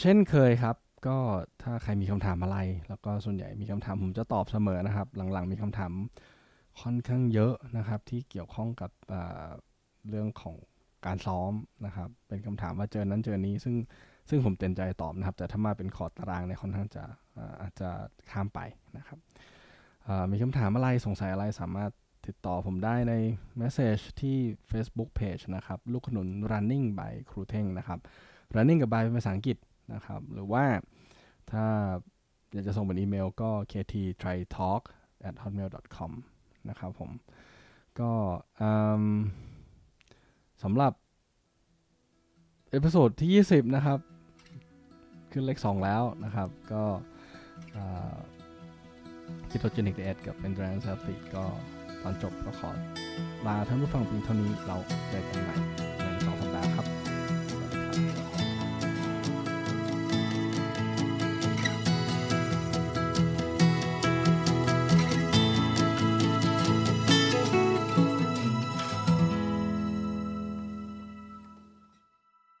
เช่นเคยครับ ก็ถ้าใครมีคำถามอะไร แล้วก็ส่วนใหญ่มีคำถามผมจะตอบเสมอนะครับ หลังๆมีคำถาม ค่อนข้างเยอะนะครับ ที่เกี่ยวข้องกับเรื่องของการซ้อมนะครับ เป็นคำถามว่าเจอนั้นเจอนี้ ซึ่งซึ่งผมเต็มใจตอบนะครับ แต่ถ้ามาเป็นคอร์ดตารางเนี่ยค่อนข้างจะอาจจะข้ามไปนะครับมีคำถามอะไรสงสัยอะไรสามารถติดต่อผมได้ใน Message ที่ Facebook Page นะครับ ลูกขนุน running by ครูเท่งนะครับ running กับ by เป็นภาษาอังกฤษนะครับ หรือว่าถ้าอยากจะส่งเป็นอีเมลก็ kt try talk at hotmail com นะครับผม ก็สำหรับ episode ที่ 20 นะครับ ขึ้นเลข 2 แล้วนะครับ ก็ ketogenic diet กับ endurance sport ก็ตอนจบก็ขอลาท่านผู้ฟังเพียงเท่านี้เราเจอกันใหม่